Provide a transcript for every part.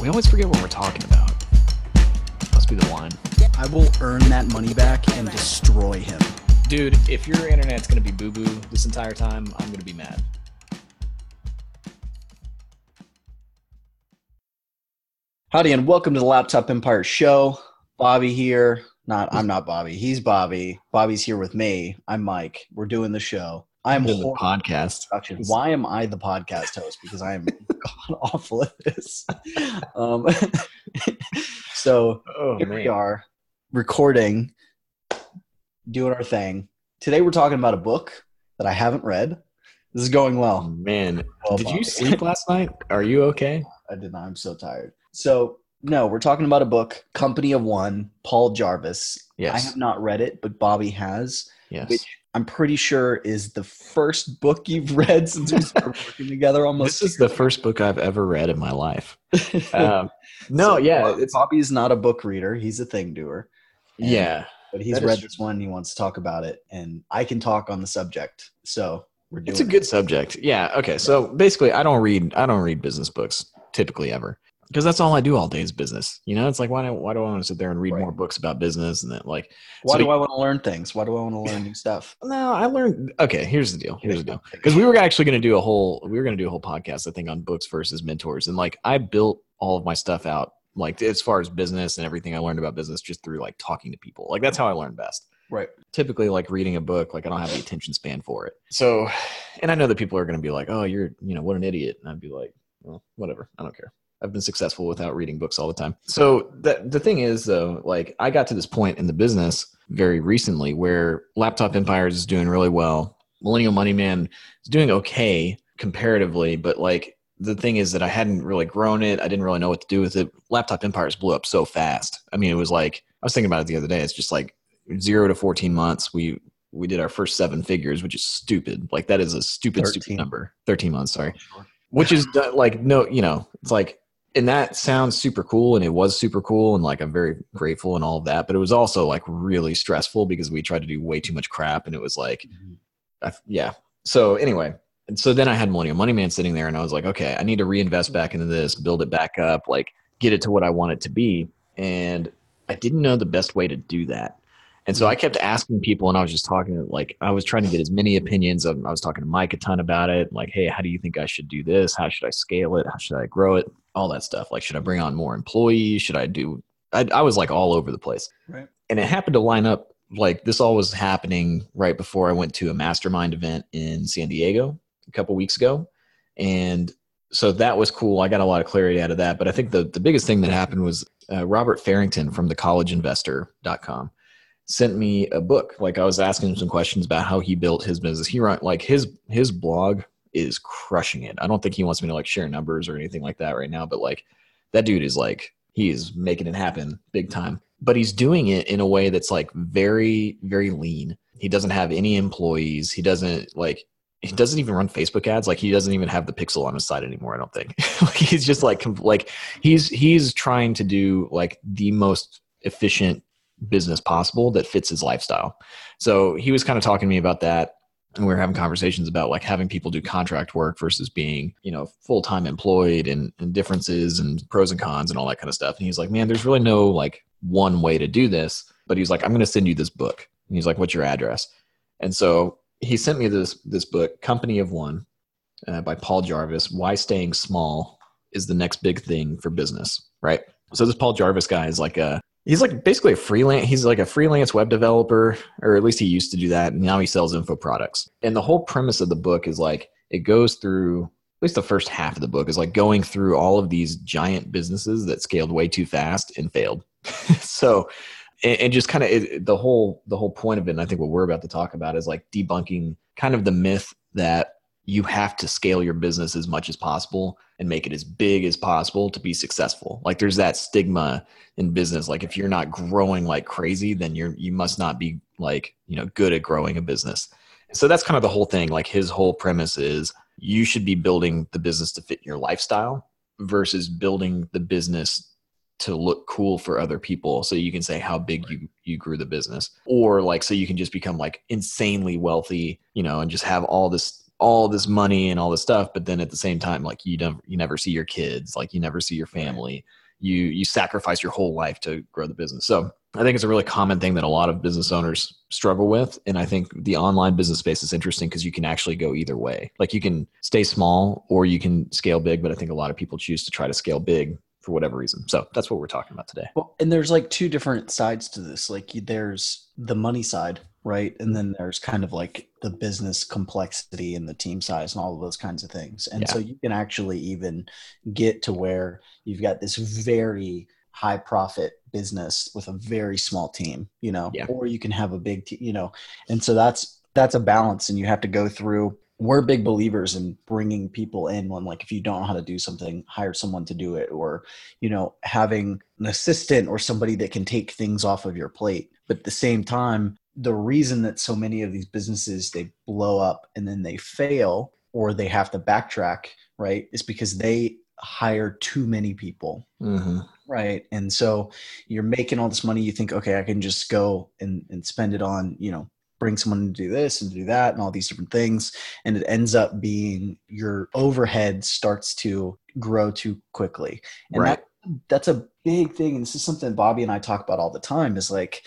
We always forget what we're talking about. Must be the wine. I will earn that money back and destroy him. Dude, if your internet's gonna be boo boo this entire time, I'm gonna be mad. Howdy, and welcome to the Laptop Empire Show. Bobby here. Not, I'm not Bobby. He's Bobby. Bobby's here with me. I'm Mike. We're doing the show. I'm the podcast. Why am I the podcast host? Because I am god awful at this. Um, so Oh here we are recording, doing our thing. Today we're talking about a book that I haven't read. This is going well. man. Well, Did you sleep last night? Are you okay? I did not. I'm so tired. So no, we're talking about a book, Company of One, Paul Jarvis. Yes, I have not read it, but Bobby has, Yes. which I'm pretty sure is the first book you've read since we started working together. Almost. This is the first book I've ever read in my life. Um, no, So, yeah, Bob- it's Bobby's not a book reader. He's a thing doer. And- yeah. but he's read this one. He wants to talk about it, and I can talk on the subject. So we're doing. It's a good subject. Yeah. Okay. So basically, I don't read. I don't read business books typically ever because that's all I do all day is business. You know, it's like why do why do I want to sit there and read Right. more books about business and then like Why so do I want to learn things? Why do I want to learn new stuff? no, I learned. Okay, here's the deal. Here's the deal. Because we were actually going to do a whole we were going to do a whole podcast I think on books versus mentors and like I built all of my stuff out like as far as business and everything I learned about business just through like talking to people. Like that's how I learned best. Right. typically like reading a book like i don't have the attention span for it so and i know that people are going to be like oh you're you know what an idiot and i'd be like well whatever i don't care i've been successful without reading books all the time. So the, the thing is though like i got to this point in the business very recently where laptop empires is doing really well. Millennial money man is doing okay comparatively but like the thing is that i hadn't really grown it. I didn't really know what to do with it. Laptop empires blew up so fast. I mean it was like i was thinking about it the other day. It's just like zero to 14 months. We we did our first seven figures which is stupid. Like that is a stupid 13. stupid number. 13 months sorry. Which is like no you know it's like and that sounds super cool and it was super cool and like i'm very grateful and all of that but it was also like really stressful because we tried to do way too much crap and it was like mm-hmm. I, yeah so anyway and so then i had millennial money man sitting there and i was like okay i need to reinvest back into this build it back up like get it to what i want it to be and i didn't know the best way to do that and so I kept asking people, and I was just talking, to like, I was trying to get as many opinions. I was talking to Mike a ton about it. Like, hey, how do you think I should do this? How should I scale it? How should I grow it? All that stuff. Like, should I bring on more employees? Should I do? I, I was like all over the place. Right. And it happened to line up like this all was happening right before I went to a mastermind event in San Diego a couple weeks ago. And so that was cool. I got a lot of clarity out of that. But I think the, the biggest thing that happened was uh, Robert Farrington from the thecollegeinvestor.com sent me a book. Like I was asking him some questions about how he built his business. He run like his his blog is crushing it. I don't think he wants me to like share numbers or anything like that right now, but like that dude is like he is making it happen big time. But he's doing it in a way that's like very very lean. He doesn't have any employees. He doesn't like he doesn't even run Facebook ads. Like he doesn't even have the pixel on his side anymore. I don't think. like he's just like like he's he's trying to do like the most efficient business possible that fits his lifestyle. So he was kind of talking to me about that. And we were having conversations about like having people do contract work versus being, you know, full time employed and, and differences and pros and cons and all that kind of stuff. And he's like, man, there's really no like one way to do this. But he's like, I'm going to send you this book. And he's like, what's your address? And so he sent me this this book, Company of One, uh, by Paul Jarvis. Why staying small is the next big thing for business, right? So this Paul Jarvis guy is like a he's like basically a freelance he's like a freelance web developer or at least he used to do that and now he sells info products. And the whole premise of the book is like it goes through at least the first half of the book is like going through all of these giant businesses that scaled way too fast and failed. So and, and just kind of the whole the whole point of it and i think what we're about to talk about is like debunking kind of the myth that you have to scale your business as much as possible and make it as big as possible to be successful. Like there's that stigma in business. Like if you're not growing like crazy, then you're you must not be like, you know, good at growing a business. So that's kind of the whole thing. Like his whole premise is you should be building the business to fit your lifestyle versus building the business to look cool for other people so you can say how big you you grew the business or like so you can just become like insanely wealthy you know and just have all this all this money and all this stuff but then at the same time like you don't you never see your kids like you never see your family you you sacrifice your whole life to grow the business so i think it's a really common thing that a lot of business owners struggle with and i think the online business space is interesting because you can actually go either way like you can stay small or you can scale big but i think a lot of people choose to try to scale big for whatever reason. So that's what we're talking about today. Well, and there's like two different sides to this. Like there's the money side, right? And then there's kind of like the business complexity and the team size and all of those kinds of things. And yeah. so you can actually even get to where you've got this very high profit business with a very small team, you know, yeah. or you can have a big, team, you know, and so that's that's a balance and you have to go through we're big believers in bringing people in when like if you don't know how to do something hire someone to do it or you know having an assistant or somebody that can take things off of your plate but at the same time the reason that so many of these businesses they blow up and then they fail or they have to backtrack right is because they hire too many people mm-hmm. right and so you're making all this money you think okay i can just go and, and spend it on you know bring someone to do this and do that and all these different things and it ends up being your overhead starts to grow too quickly and right. that, that's a big thing and this is something bobby and i talk about all the time is like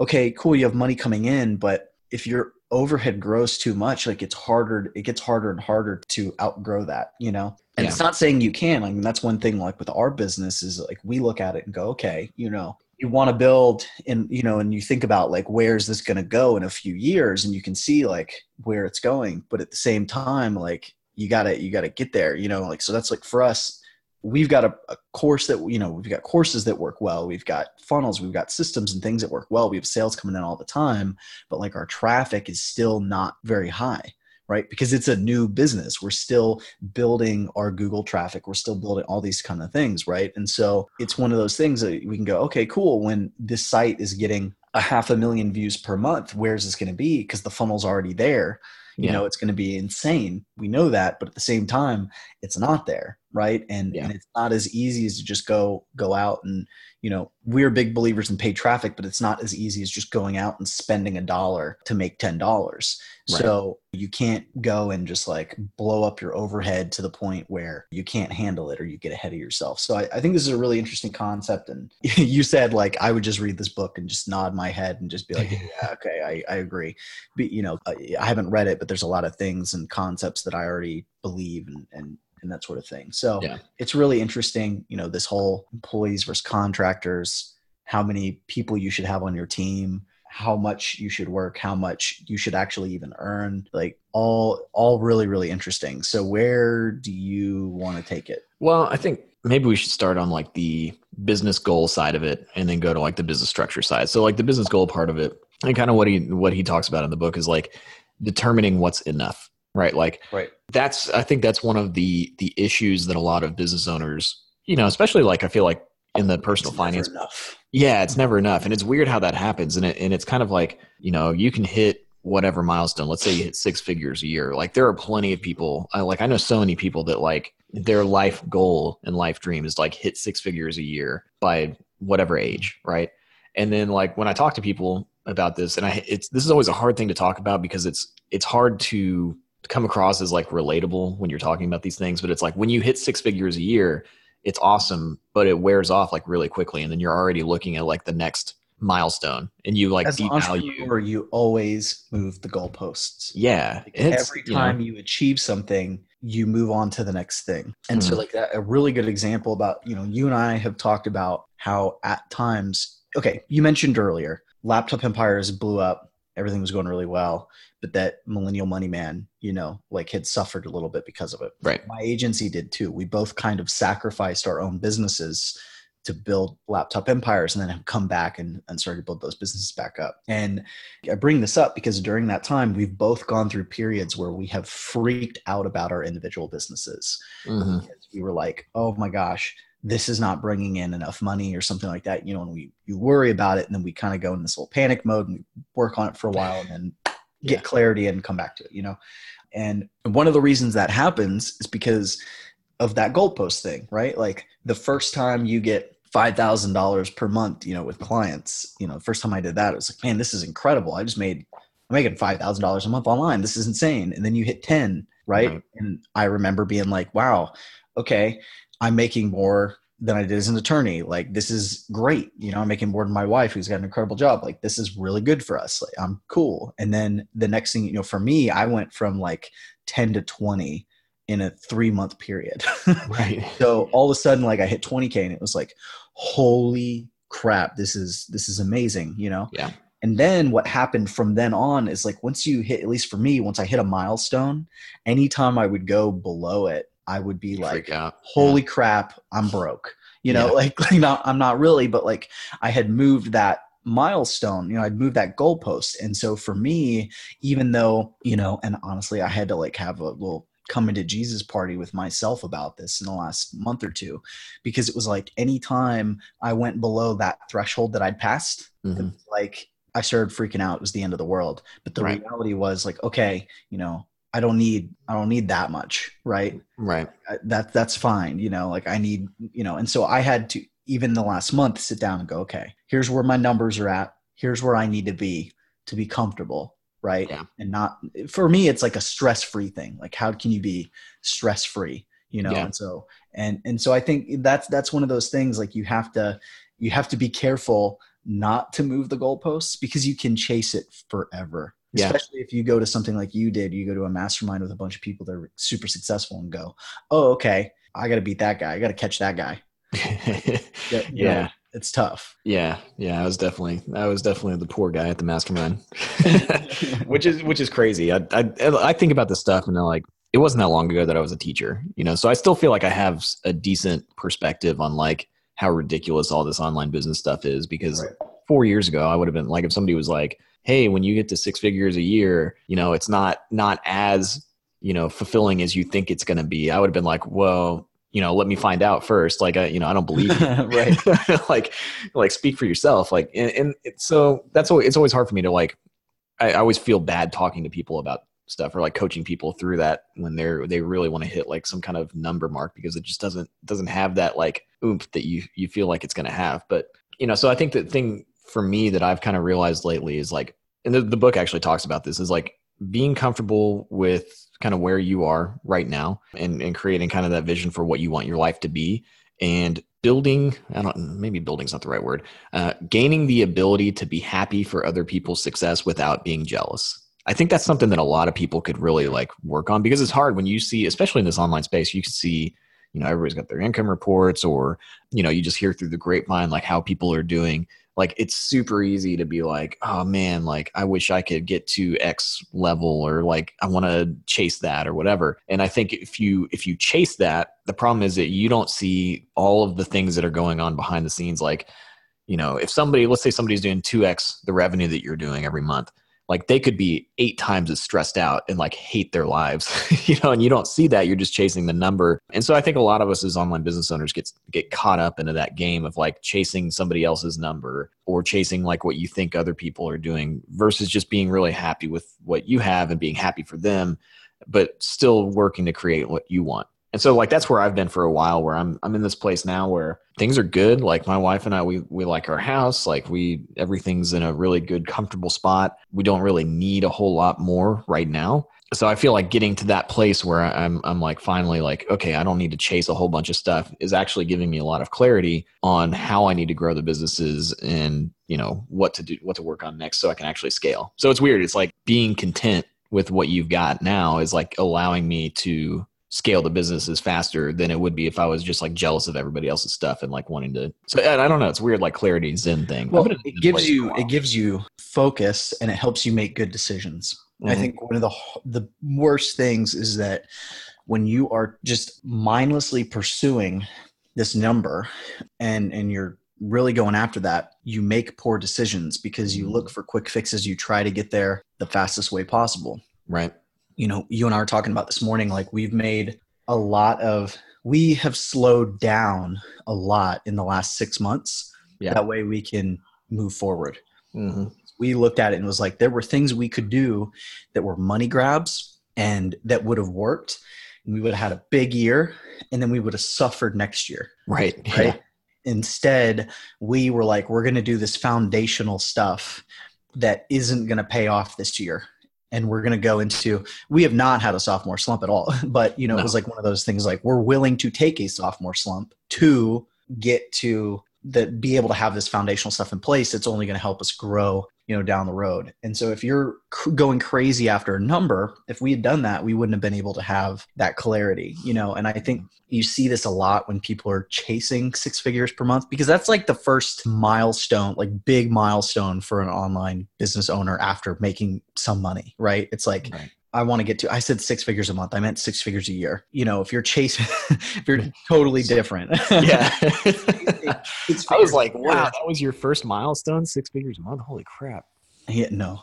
okay cool you have money coming in but if your overhead grows too much like it's harder it gets harder and harder to outgrow that you know and yeah. it's not saying you can i mean that's one thing like with our business is like we look at it and go okay you know you want to build and you know and you think about like where's this going to go in a few years and you can see like where it's going but at the same time like you gotta you gotta get there you know like so that's like for us we've got a, a, course that you know we've got courses that work well we've got funnels we've got systems and things that work well we have sales coming in all the time but like our traffic is still not very high right? Because it's a new business. We're still building our Google traffic. We're still building all these kind of things, right? And so it's one of those things that we can go, okay, cool. When this site is getting a half a million views per month, where's this going to be? Because the funnel's already there. You yeah. know, it's going to be insane. We know that, but at the same time, it's not there, right? And, yeah. and it's not as easy as to just go go out and you know, we're big believers in paid traffic, but it's not as easy as just going out and spending a dollar to make ten dollars. Right. So you can't go and just like blow up your overhead to the point where you can't handle it or you get ahead of yourself. So I, I think this is a really interesting concept. And you said like I would just read this book and just nod my head and just be like, yeah, okay, I, I agree. But you know, I haven't read it, but there's a lot of things and concepts that I already believe and, and and that sort of thing. So yeah. it's really interesting, you know, this whole employees versus contractors, how many people you should have on your team, how much you should work, how much you should actually even earn, like all all really really interesting. So where do you want to take it? Well, I think maybe we should start on like the business goal side of it and then go to like the business structure side. So like the business goal part of it and kind of what he what he talks about in the book is like determining what's enough right? Like right. that's i think that's one of the the issues that a lot of business owners you know especially like i feel like in the personal it's finance enough. yeah it's never enough and it's weird how that happens and it, and it's kind of like you know you can hit whatever milestone let's say you hit six figures a year like there are plenty of people I, like i know so many people that like their life goal and life dream is like hit six figures a year by whatever age right? And then like when i talk to people about this and i it's this is always a hard thing to talk about because it's it's hard to come across as like relatable when you're talking about these things, but it's like when you hit six figures a year, it's awesome, but it wears off like really quickly, and then you're already looking at like the next milestone, and you like As devalue. you always move the goalposts. Yeah, like every time you, know, you, achieve something, you move on to the next thing, and mm-hmm. so like that, a really good example about you know you and I have talked about how at times. Okay, you mentioned earlier, laptop empires blew up. Everything was going really well but that millennial money man you know like had suffered a little bit because of it right my agency did too we both kind of sacrificed our own businesses to build laptop empires and then have come back and, and started to build those businesses back up. And I bring this up because during that time, we've both gone through periods where we have freaked out about our individual businesses. Mm-hmm. We were like, oh my gosh, this is not bringing in enough money or something like that. You know, and we you worry about it and then we kind of go in this little panic mode and we work on it for a while and then get yeah. clarity and come back to it, you know. And one of the reasons that happens is because of that goalpost thing, right? Like the first time you get five thousand dollars per month, you know, with clients, you know, the first time I did that, it was like, man, this is incredible. I just made I'm making five thousand dollars a month online. This is insane. And then you hit ten, right? right? And I remember being like, wow, okay, I'm making more than I did as an attorney. Like this is great. You know, I'm making more than my wife, who's got an incredible job. Like this is really good for us. Like I'm cool. And then the next thing, you know, for me, I went from like 10 to 20 in a three month period. right. so all of a sudden, like I hit 20k, and it was like, holy crap, this is this is amazing. You know. Yeah. And then what happened from then on is like once you hit, at least for me, once I hit a milestone, anytime I would go below it, I would be like, holy yeah. crap, I'm broke. You know, yeah. like, like not, I'm not really, but like I had moved that milestone you know i'd moved that goalpost and so for me even though you know and honestly i had to like have a little coming to Jesus party with myself about this in the last month or two because it was like anytime I went below that threshold that I'd passed, mm-hmm. like I started freaking out. It was the end of the world. But the right. reality was like, okay, you know, I don't need I don't need that much, right? Right. That that's fine, you know, like I need, you know, and so I had to even the last month sit down and go, okay, here's where my numbers are at. Here's where I need to be to be comfortable right yeah. and not for me it's like a stress free thing like how can you be stress free you know yeah. and so and and so i think that's that's one of those things like you have to you have to be careful not to move the goalposts because you can chase it forever yeah. especially if you go to something like you did you go to a mastermind with a bunch of people that are super successful and go oh okay i got to beat that guy i got to catch that guy yeah, yeah. Know, it's tough. Yeah, yeah, I was definitely I was definitely the poor guy at the mastermind, which is which is crazy. I, I I think about this stuff and I'm like, it wasn't that long ago that I was a teacher, you know. So I still feel like I have a decent perspective on like how ridiculous all this online business stuff is because right. four years ago I would have been like if somebody was like, hey, when you get to six figures a year, you know, it's not not as you know fulfilling as you think it's going to be. I would have been like, well, you know let me find out first. Like i you know i don't believe you. Right. Like like speak for yourself. Like and, and so that's always it's always hard for me to like I, I always feel bad talking to people about stuff or like coaching people through that when they're they really want to hit like some kind of number mark because it just doesn't doesn't have that like oomph that you you feel like it's going to have. But you know so i think the thing for me that i've kind of realized lately is like and the, the book actually talks about this is like being comfortable with kind of where you are right now and, and creating kind of that vision for what you want your life to be and building i don't maybe building's not the right word uh, gaining the ability to be happy for other people's success without being jealous. I think that's something that a lot of people could really like work on because it's hard when you see especially in this online space you can see you know everybody's got their income reports or you know you just hear through the grapevine like how people are doing like it's super easy to be like oh man like i wish i could get to x level or like i want to chase that or whatever. And i think if you if you chase that the problem is that you don't see all of the things that are going on behind the scenes. Like you know if somebody let's say somebody's doing 2x the revenue that you're doing every month like they could be eight times as stressed out and like hate their lives you know and you don't see that you're just chasing the number. And so i think a lot of us as online business owners get get caught up into that game of like chasing somebody else's number or chasing like what you think other people are doing versus just being really happy with what you have and being happy for them but still working to create what you want and so like that's where I've been for a while where I'm I'm in this place now where things are good. Like my wife and I we we like our house. Like we everything's in a really good comfortable spot. We don't really need a whole lot more right now. So I feel like getting to that place where I'm I'm like finally like okay I don't need to chase a whole bunch of stuff is actually giving me a lot of clarity on how I need to grow the businesses and you know what to do what to work on next so I can actually scale. So it's weird. It's like being content with what you've got now is like allowing me to scale the businesses faster than it would be if I was just like jealous of everybody else's stuff and like wanting to. So I don't know. It's weird, like clarity zen thing. Well, it gives you it gives you focus and it helps you make good decisions. Mm-hmm. I think one of the the worst things is that when you are just mindlessly pursuing this number and and you're really going after that, you make poor decisions because you look for quick fixes. You try to get there the fastest way possible. Right. You know, you and I were talking about this morning, like we've made a lot of, we have slowed down a lot in the last six months. Yeah. That way we can move forward. hmm We looked at it and was like, there were things we could do that were money grabs and that would have worked. And we would have had a big year and then we would have suffered next year Right. right? Yeah. Instead, we were like, we're going to do this foundational stuff that isn't going to pay off this year. And we're going to go into, we have not had a sophomore slump at all. But, you know, it was like one of those things like we're willing to take a sophomore slump to get to that, be able to have this foundational stuff in place. It's only going to help us grow, you know, down the road. And so if you're going crazy after a number, if we had done that, we wouldn't have been able to have that clarity, you know, and I think you see this a lot when people are chasing six figures per month because that's like the first milestone like big milestone for an online business owner after making some money right it's like Right. I want to get to i said six figures a month i meant six figures a year you know if you're chasing if you're totally different Yeah. I was like, wow, that was your first milestone, six figures a month. Holy crap! yeah, no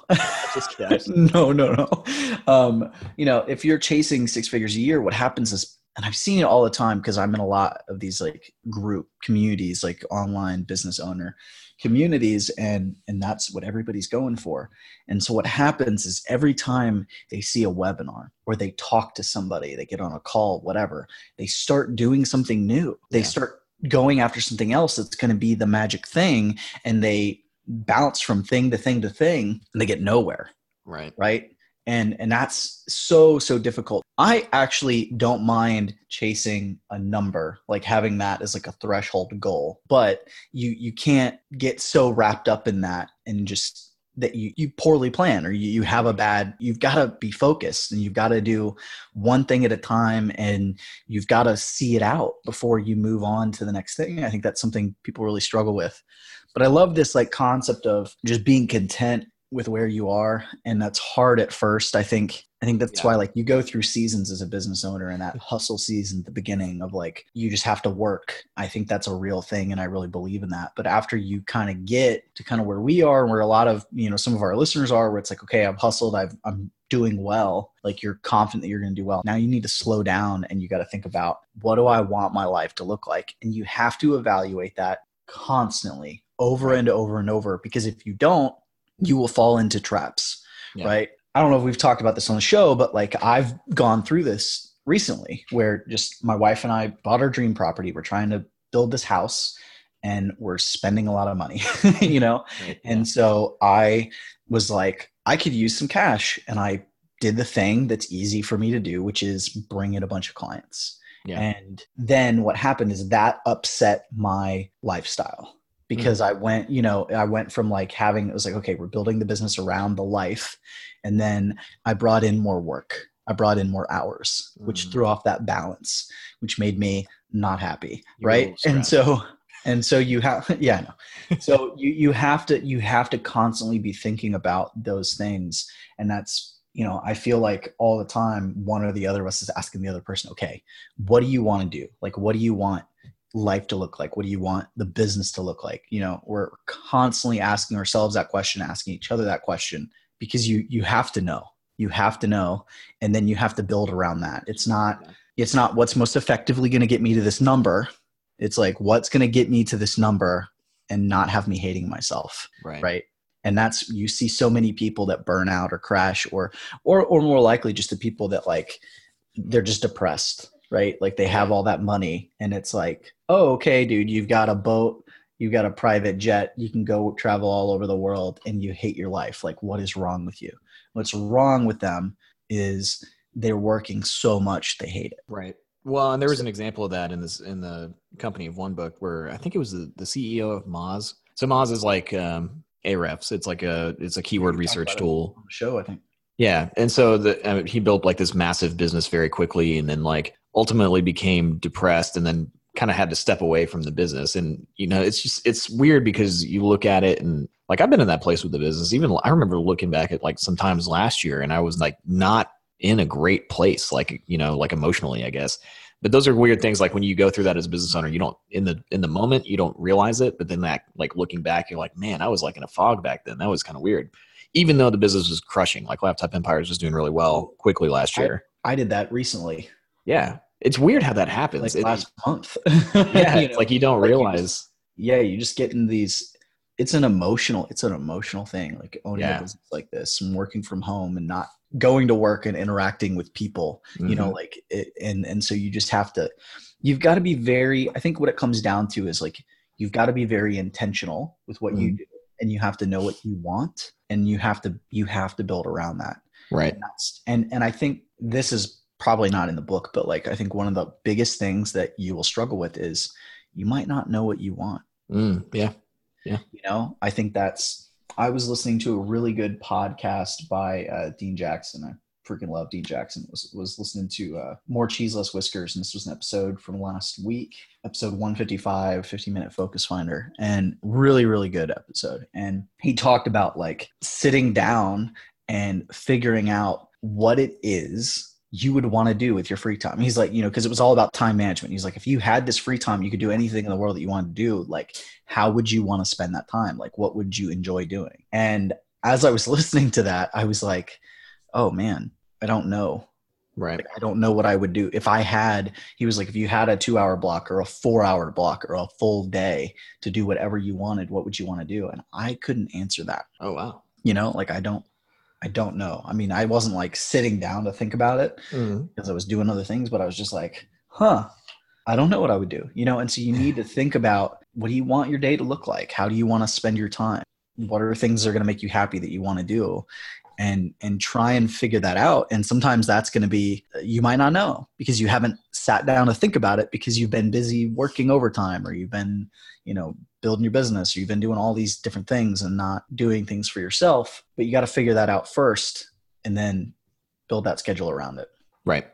Just kidding. no no no um you know if you're chasing six figures a year what happens is and i've seen it all the time because i'm in a lot of these like group communities like online business owner communities and and that's what everybody's going for and so what happens is every time they see a webinar or they talk to somebody they get on a call whatever they start doing something new they Yeah. start going after something else that's going to be the magic thing and they bounce from thing to thing to thing and they get nowhere Right. right and and that's so so difficult i actually don't mind chasing a number like having that as like a threshold goal but you you can't get so wrapped up in that and just that you, you poorly plan or you, you have a bad you've got to be focused and you've got to do one thing at a time and you've got to see it out before you move on to the next thing. I think that's something people really struggle with. But i love this like concept of just being content with where you are and that's hard at first i think. I think that's Yeah. why like you go through seasons as a business owner and that mm. hustle season at the beginning of like you just have to work. I think that's a real thing and i really believe in that. But after you kind of get to kind of where we are and where a lot of you know some of our listeners are where it's like okay i've hustled i've i'm doing well like you're confident that you're going to do well. Now you need to slow down and you got to think about what do i want my life to look like? And you have to evaluate that constantly over and over and over because if you don't you will fall into traps Yeah. right i don't know if we've talked about this on the show but like i've gone through this recently where just my wife and i bought our dream property we're trying to build this house and we're spending a lot of money you know Right. and so I was like, I could use some cash. And I did the thing that's easy for me to do, which is bring in a bunch of clients. Yeah. And then what happened is that upset my lifestyle because I went, you know, I went from like having, it was like, okay, we're building the business around the life. And then I brought in more work. I brought in more hours, which Mhm. threw off that balance, which made me not happy. You were a right. And so, and so you have, yeah, I know so you you have to you have to constantly be thinking about those things and that's you know i feel like all the time one or the other of us is asking the other person okay what do you want to do like what do you want life to look like? What do you want the business to look like? You know we're constantly asking ourselves that question asking each other that question because you you have to know. You have to know and then you have to build around that. It's not it's not what's most effectively going to get me to this number. It's like what's going to get me to this number and not have me hating myself Right. right? And that's you see so many people that burn out or crash or or or more likely just the people that like they're just depressed right like they have all that money and it's like oh okay dude you've got a boat you've got a private jet you can go travel all over the world and you hate your life like what is wrong with you what's wrong with them is they're working so much they hate it Right. Well, and there was an example of that in this in the company of one book where I think it was the, the CEO of Moz. So Moz is like um, Ahrefs. It's like a it's a keyword research tool. show i think Yeah, and so the I mean, he built like this massive business very quickly, and then like ultimately became depressed, and then kind of had to step away from the business. And you know, it's just it's weird because you look at it and like I've been in that place with the business. Even I remember looking back at like sometimes last year, and I was like not in a great place, like you know, like emotionally, I guess. but those are weird things like when you go through that as a business owner you don't in the in the moment you don't realize it but then that like looking back you're like man i was like in a fog back then that was kind of weird even though the business was crushing like laptop empires was doing really well quickly last year I, I did that recently yeah it's weird how that happens like It- last month yeah You know? like you don't like you realize just- yeah you just get in these it's an emotional it's an emotional thing like owning Yeah. a business like this and working from home and not going to work and interacting with people you know Mhm. like it, and and so you just have to you've got to be very i think what it comes down to is like you've got to be very intentional with what you Mhm. do and you have to know what you want and you have to you have to build around that right and and and i think this is probably not in the book but like i think one of the biggest things that you will struggle with is you might not know what you want. Mm, yeah you know i think that's i was listening to a really good podcast by uh, dean jackson. I freaking love dean jackson. Was was listening to uh, more cheese less whiskers and this was an episode from last week episode 155 50 minute focus finder and really really good episode. And he talked about like sitting down and figuring out what it is you would want to do with your free time. He's like, you know, because it was all about time management. He's like, if you had this free time, you could do anything in the world that you wanted to do. Like, how would you want to spend that time? Like, what would you enjoy doing? And as I was listening to that, I was like, oh man, I don't know. right Like, I don't know what I would do if I had. He was like, if you had a two-hour block or a four-hour block or a full day to do whatever you wanted, what would you want to do? And I couldn't answer that. oh wow You know, like I don't, I don't know. I mean, I wasn't like sitting down to think about it Mm, because I was doing other things, but I was just like, huh, I don't know what I would do, you know? And so you need to think about what do you want your day to look like? How do you want to spend your time? What are things that are going to make you happy that you want to do? And and try and figure that out. And sometimes that's going to be you might not know because you haven't sat down to think about it because you've been busy working overtime or you've been, you know, building your business or you've been doing all these different things and not doing things for yourself. But you got to figure that out first and then build that schedule around it. Right.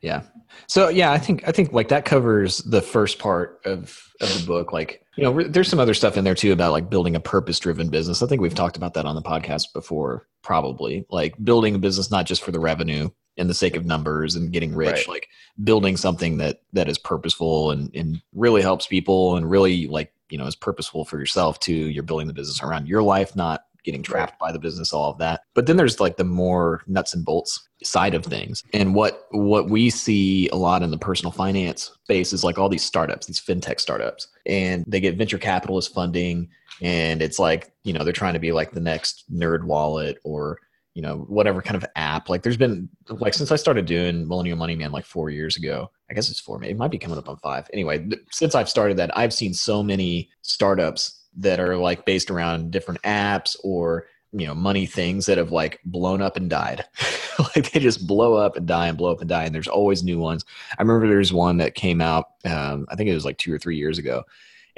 Yeah. So yeah, I think I think like that covers the first part of of the book. Like you know, re- there's some other stuff in there too about like building a purpose driven business. I think we've talked about that on the podcast before. Probably like building a business not just for the revenue and the sake of numbers and getting rich. Right. Like building something that that is purposeful and and really helps people and really like you know is purposeful for yourself too. You're building the business around your life, not getting trapped by the business all of that. But then there's like the more nuts and bolts side of things. And what what we see a lot in the personal finance space is like all these startups these fintech startups and they get venture capitalist funding and it's like you know they're trying to be like the next NerdWallet or you know whatever kind of app. Like there's been like since i started doing millennial money man like four years ago i guess it's four maybe it might be coming up on five. Anyway th- since i've started that i've seen so many startups that are like based around different apps or you know money things that have like blown up and died. Like they just blow up and die and blow up and die and there's always new ones. I remember there's one that came out um, i think it was like two or three years ago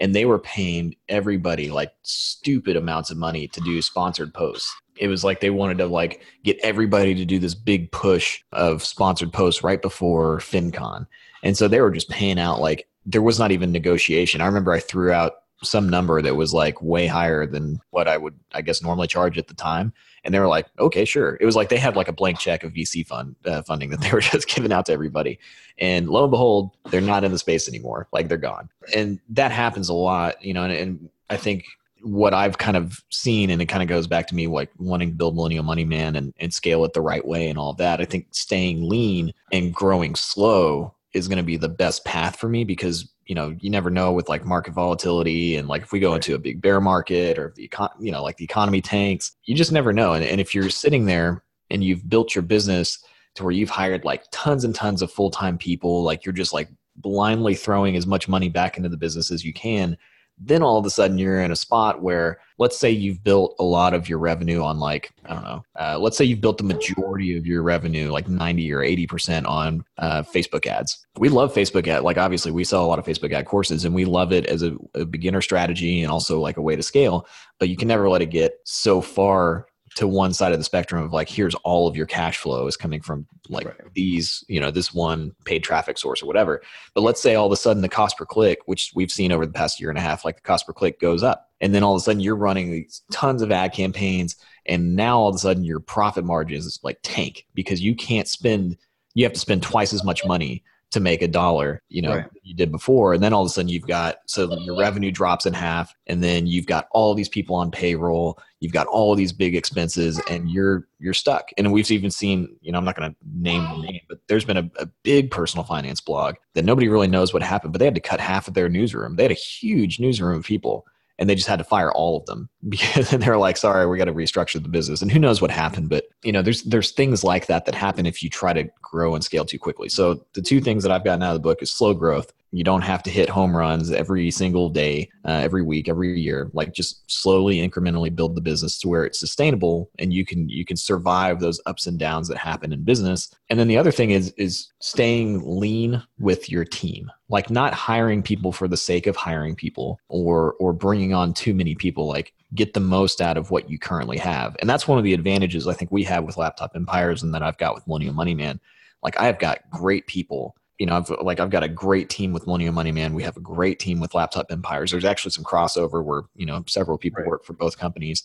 and they were paying everybody like stupid amounts of money to do sponsored posts. It was like they wanted to like get everybody to do this big push of sponsored posts right before FinCon. And so they were just paying out like there was not even negotiation. I remember i threw out some number that was like way higher than what I would, I guess, normally charge at the time. And they were like, okay, sure. It was like they had like a blank check of VC fund uh, funding that they were just giving out to everybody. And lo and behold, they're not in the space anymore. Like they're gone. And that happens a lot, you know, and, and I think what I've kind of seen, and it kind of goes back to me like wanting to build Millennial Money Man and, and scale it the right way and all that. I think staying lean and growing slow is going to be the best path for me because you know you never know with like market volatility and like if we go into a big bear market or if the econ- you know like the economy tanks you just never know. And, and if you're sitting there and you've built your business to where you've hired like tons and tons of full-time people like you're just like blindly throwing as much money back into the business as you can then all of a sudden you're in a spot where let's say you've built a lot of your revenue on like i don't know uh, let's say you've built the majority of your revenue like 90 or 80% on uh, facebook ads. We love facebook ad like obviously we sell a lot of facebook ad courses and we love it as a, a beginner strategy and also like a way to scale but you can never let it get so far to one side of the spectrum of like here's all of your cash flow is coming from like Right. these you know this one paid traffic source or whatever but let's say all of a sudden the cost per click which we've seen over the past year and a half like the cost per click goes up and then all of a sudden you're running tons of ad campaigns and now all of a sudden your profit margins like tank because you can't spend you have to spend twice as much money to make a dollar, you know, Right. you did before. And then all of a sudden you've got, so your revenue drops in half and then you've got all these people on payroll, you've got all these big expenses and you're, you're stuck. And we've even seen, you know, I'm not going to name the name, but there's been a, a big personal finance blog that nobody really knows what happened, but they had to cut half of their newsroom. They had a huge newsroom of people and they just had to fire all of them because they're like, sorry, we got to restructure the business. And who knows what happened, but you know, there's there's things like that that happen if you try to grow and scale too quickly. So the two things that I've gotten out of the book is slow growth. You don't have to hit home runs every single day, uh, every week, every year. Like just slowly, incrementally build the business to where it's sustainable and you can you can survive those ups and downs that happen in business. And then the other thing is is staying lean with your team like not hiring people for the sake of hiring people or or bringing on too many people like get the most out of what you currently have. And that's one of the advantages i think we have with laptop empires and that i've got with millennial money man. Like i've got great people you know i've like i've got a great team with millennial money man. We have a great team with laptop empires. There's actually some crossover where you know several people Right. work for both companies.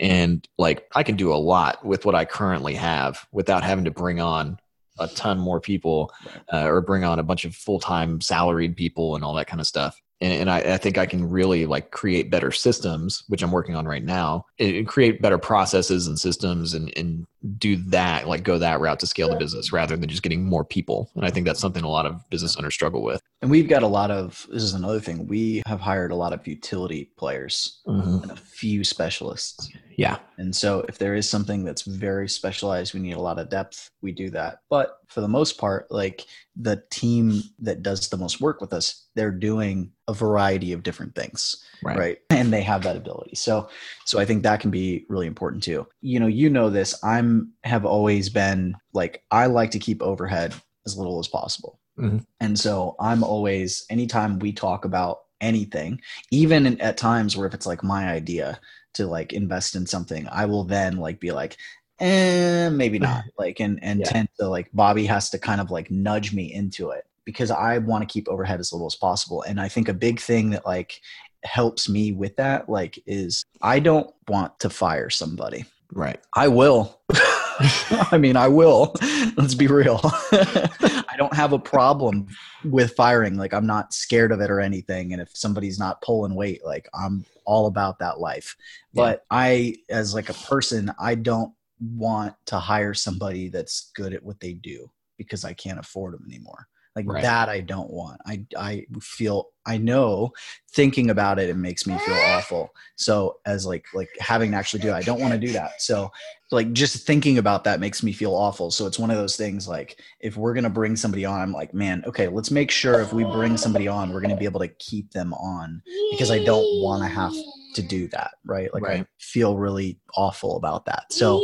And like i can do a lot with what i currently have without having to bring on a ton more people uh, or bring on a bunch of full-time salaried people and all that kind of stuff and, and I, I think i can really like create better systems which i'm working on right now and, and create better processes and systems and, and do that like go that route to scale the business rather than just getting more people. And i think that's something a lot of business owners struggle with And we've got a lot of this is another thing. We have hired a lot of utility players mm-hmm. and a few specialists. yeah And so if there is something that's very specialized, we need a lot of depth, we do that. But for the most part, like the team that does the most work with us, they're doing a variety of different things. right, right and they have that ability so so i think that can be really important too you know you know this i'm have always been like i like to keep overhead as little as possible Mhm. and so i'm always anytime we talk about anything even in, at times where if it's like my idea to like invest in something i will then like be like eh, maybe not like and and Yeah. tend to like bobby has to kind of like nudge me into it because i want to keep overhead as little as possible and i think a big thing that like helps me with that like is i don't want to fire somebody right. i will i mean i will. Let's be real. I don't have a problem with firing. Like i'm not scared of it or anything. And if somebody's not pulling weight like i'm all about that life. Yeah. but i as like a person i don't want to hire somebody that's good at what they do because i can't afford them anymore like Right. that i don't want. I i feel i know thinking about it it makes me feel awful. So as like like having to actually do it i don't want to do that. So like just thinking about that makes me feel awful. So it's one of those things like if we're going to bring somebody on i'm like man okay let's make sure if we bring somebody on we're going to be able to keep them on because i don't want to have to do that right like i feel really awful about that so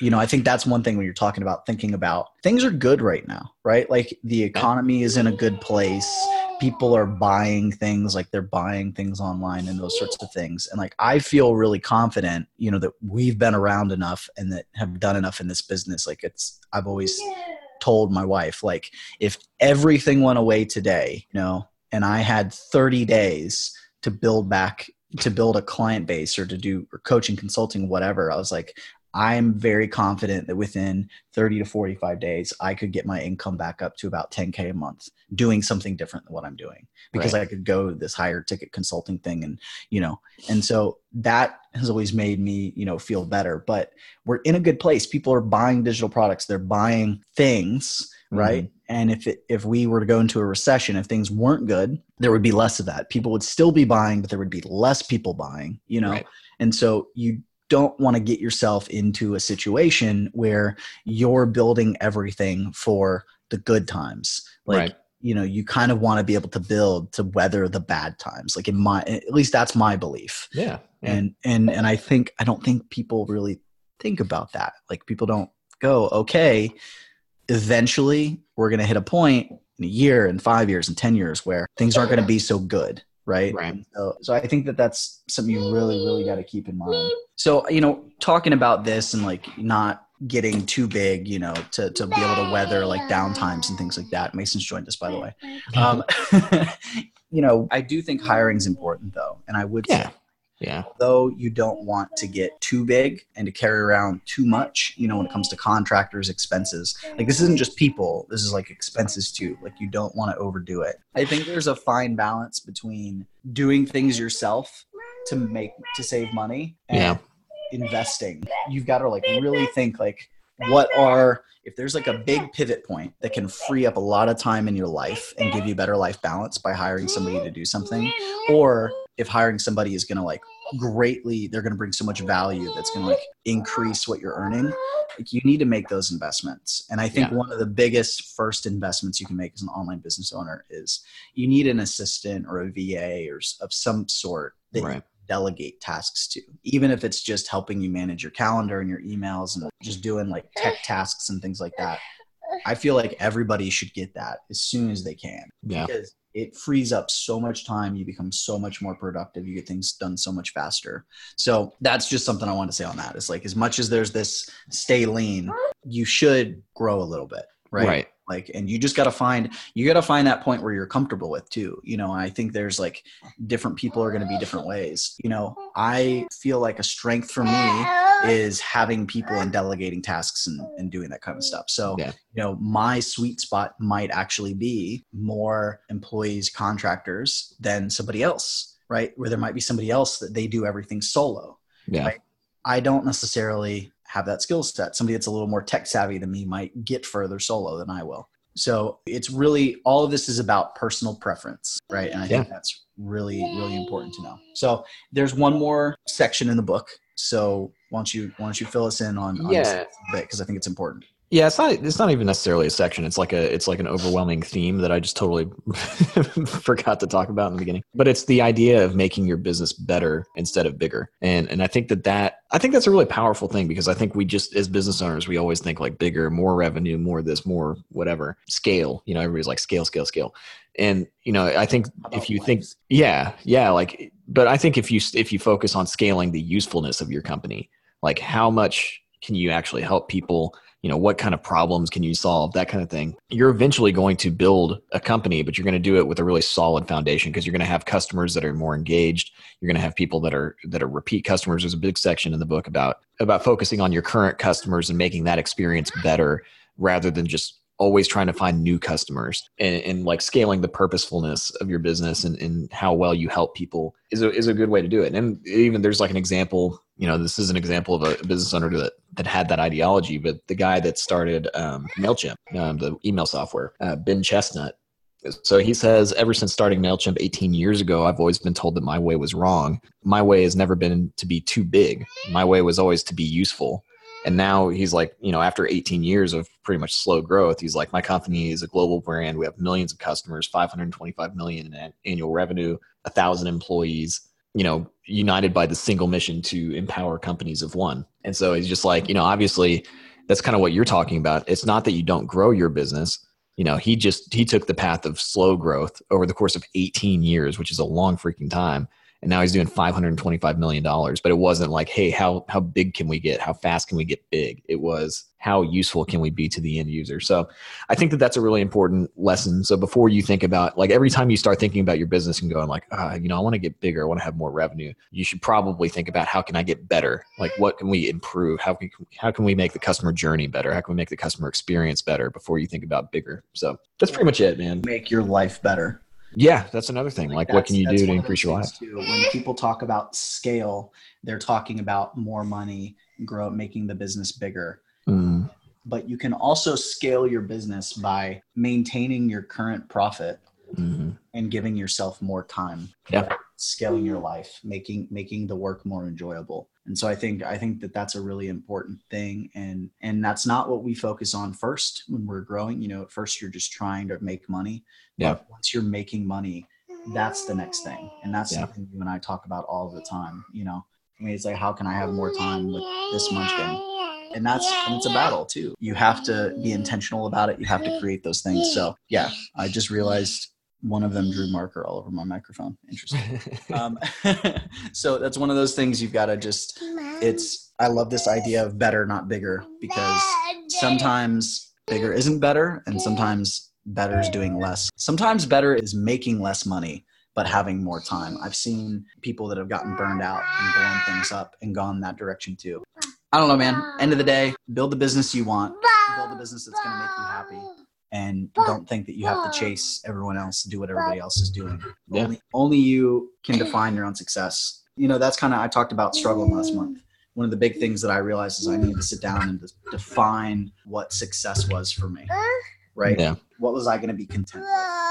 you know, I think that's one thing when you're talking about thinking about things are good right now, right? Like the economy is in a good place. People are buying things like they're buying things online and those sorts of things. And like I feel really confident, you know, that we've been around enough and that have done enough in this business. Like it's I've always told my wife, like, if everything went away today, you know, and I had 30 days to build back to build a client base or to do or coaching, consulting, whatever, I was like, I'm very confident that within 30 to 45 days, I could get my income back up to about 10K a month doing something different than what I'm doing because I could go this higher ticket consulting thing. And, you know, and so that has always made me, you know, feel better. But we're in a good place. People are buying digital products, they're buying things, right? Mm-hmm. And if it, if we were to go into a recession, if things weren't good, there would be less of that. People would still be buying, but there would be less people buying, you know? Right. And so you don't want to get yourself into a situation where you're building everything for the good times. Like, Right. you know, you kind of want to be able to build to weather the bad times. Like in my, at least that's my belief. Yeah. yeah. And, and, and I think, I don't think people really think about that. Like people don't go, okay, eventually we're going to hit a point in a year and five years and 10 years where things aren't going to be so good. Right. Right. So, so I think that that's something you really, really got to keep in mind. So, you know, talking about this and like not getting too big, you know, to, to be able to weather like downtimes and things like that. Mason's joined us, by the way. Um, you know, I do think hiring is important though. And I would Yeah. say Yeah. Though you don't want to get too big and to carry around too much, you know, when it comes to contractors' expenses. Like this isn't just people, this is like expenses too. Like you don't want to overdo it. I think there's a fine balance between doing things yourself to make to save money and Yeah. investing. You've got to like really think like what are if there's like a big pivot point that can free up a lot of time in your life and give you better life balance by hiring somebody to do something or if hiring somebody is going to like greatly they're going to bring so much value that's going to like increase what you're earning like you need to make those investments and i think Yeah. one of the biggest first investments you can make as an online business owner is you need an assistant or a va or of some sort that you delegate tasks to, even if it's just helping you manage your calendar and your emails and just doing like tech tasks and things like that. I feel like everybody should get that as soon as they can Yeah. because it frees up so much time. You become so much more productive. You get things done so much faster. So that's just something I want to say on that. It's like as much as there's this stay lean, you should grow a little bit, right? Right. Like and you just got to find you got to find that point where you're comfortable with too you know i think there's like different people are going to be different ways you know i feel like a strength for me is having people and delegating tasks and, and doing that kind of stuff so Yeah. you know my sweet spot might actually be more employees contractors than somebody else right where there might be somebody else that they do everything solo Yeah. Right. I don't necessarily have that skill set. Somebody that's a little more tech savvy than me might get further solo than I will. So it's really all of this is about personal preference, right? And I think that's really, really important to know. So there's one more section in the book. So why don't you why don't you fill us in on, on this Yeah. a bit because I think it's important. Yeah, it's not. It's not even necessarily a section. It's like a. It's like an overwhelming theme that I just totally forgot to talk about in the beginning. But it's the idea of making your business better instead of bigger. And and I think that that I think that's a really powerful thing because I think we just as business owners we always think like bigger, more revenue, more this, more whatever scale. You know, everybody's like scale, scale, scale. And you know, I think if you think yeah, yeah, like. But I think if you if you focus on scaling the usefulness of your company, like how much can you actually help people you know what kind of problems can you solve that kind of thing. You're eventually going to build a company but you're going to do it with a really solid foundation because you're going to have customers that are more engaged. You're going to have people that are that are repeat customers. There's a big section in the book about about focusing on your current customers and making that experience better rather than just always trying to find new customers and, and like scaling the purposefulness of your business and, and how well you help people is a, is a good way to do it. And even there's like an example you know this is an example of a business owner that that had that ideology but the guy that started um, mailchimp um, the email software uh, ben chestnut. So he says ever since starting mailchimp 18 years ago i've always been told that my way was wrong. My way has never been to be too big. My way was always to be useful and now he's like you know after 18 years of pretty much slow growth he's like my company is a global brand. We have millions of customers 525 million in annual revenue a thousand employees you know united by the single mission to empower companies of one. And so he's just like you know obviously that's kind of what you're talking about. It's not that you don't grow your business. You know he just he took the path of slow growth over the course of 18 years which is a long freaking time and now he's doing 525 million dollars but it wasn't like hey how how big can we get? How fast can we get big? It was how useful can we be to the end user? So i think that that's a really important lesson. So before you think about like every time you start thinking about your business and going like ah, you know i want to get bigger i want to have more revenue you should probably think about how can i get better? Like what can we improve? How can how can we make the customer journey better? How can we make the customer experience better before you think about bigger? So that's pretty much it man. Make your life better. Yeah that's another thing like, what can you do to increase your life Too. When people talk about scale, they're talking about more money, grow, making the business bigger. Mm, But you can also scale your business by maintaining your current profit mhm. and giving yourself more time. Yeah. Scaling your life, making making the work more enjoyable. And so I think I think that that's a really important thing and and that's not what we focus on first when we're growing, you know, at first you're just trying to make money. Yeah. But once you're making money, that's the next thing. And that's Yeah. something you and I talk about all the time, you know. I mean, it's like how can I have more time with this munchkin? And that's and it's a battle too. You have to be intentional about it. You have to create those things. So yeah, I just realized one of them drew marker all over my microphone. Interesting. Um, so that's one of those things you've got to just. It's. I love this idea of better, not bigger, because sometimes bigger isn't better, and sometimes better is doing less. Sometimes better is making less money but having more time. I've seen people that have gotten burned out and blown things up and gone that direction too. I don't know, man. End of the day, build the business you want, build the business that's going to make you happy. And don't think that you have to chase everyone else, to do what everybody else is doing. Yeah. Only, only you can define your own success. You know, that's kind of, I talked about struggling last month. One of the big things that I realized is I need to sit down and define what success was for me, uh-huh. right? Yeah. What was I going to be content with?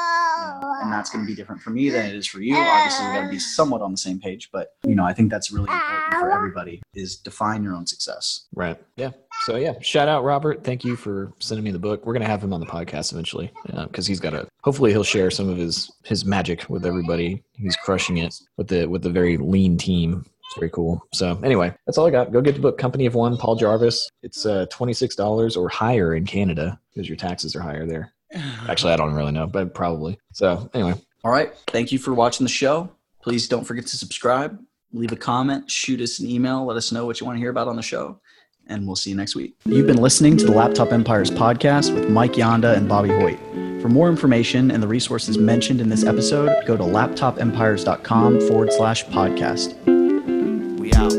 And that's going to be different for me than it is for you. Obviously, we got to be somewhat on the same page, but you know, I think that's really important for everybody is define your own success. Right. Yeah. So yeah, shout out Robert. Thank you for sending me the book. We're gonna have him on the podcast eventually because he's got a. Hopefully, he'll share some of his his magic with everybody. He's crushing it with the with the very lean team. It's very cool. So anyway, that's all I got. Go get the book Company of One, Paul Jarvis. It's uh, twenty six dollars or higher in Canada because your taxes are higher there. Actually, I don't really know, but probably. So anyway, All right. Thank you for watching the show. Please don't forget to subscribe, leave a comment, shoot us an email, let us know what you want to hear about on the show, and we'll see you next week. You've been listening to the Laptop Empires podcast with Mike Yonda and Bobby Hoyt. For more information and the resources mentioned in this episode, go to laptopempires.com forward slash podcast. We out.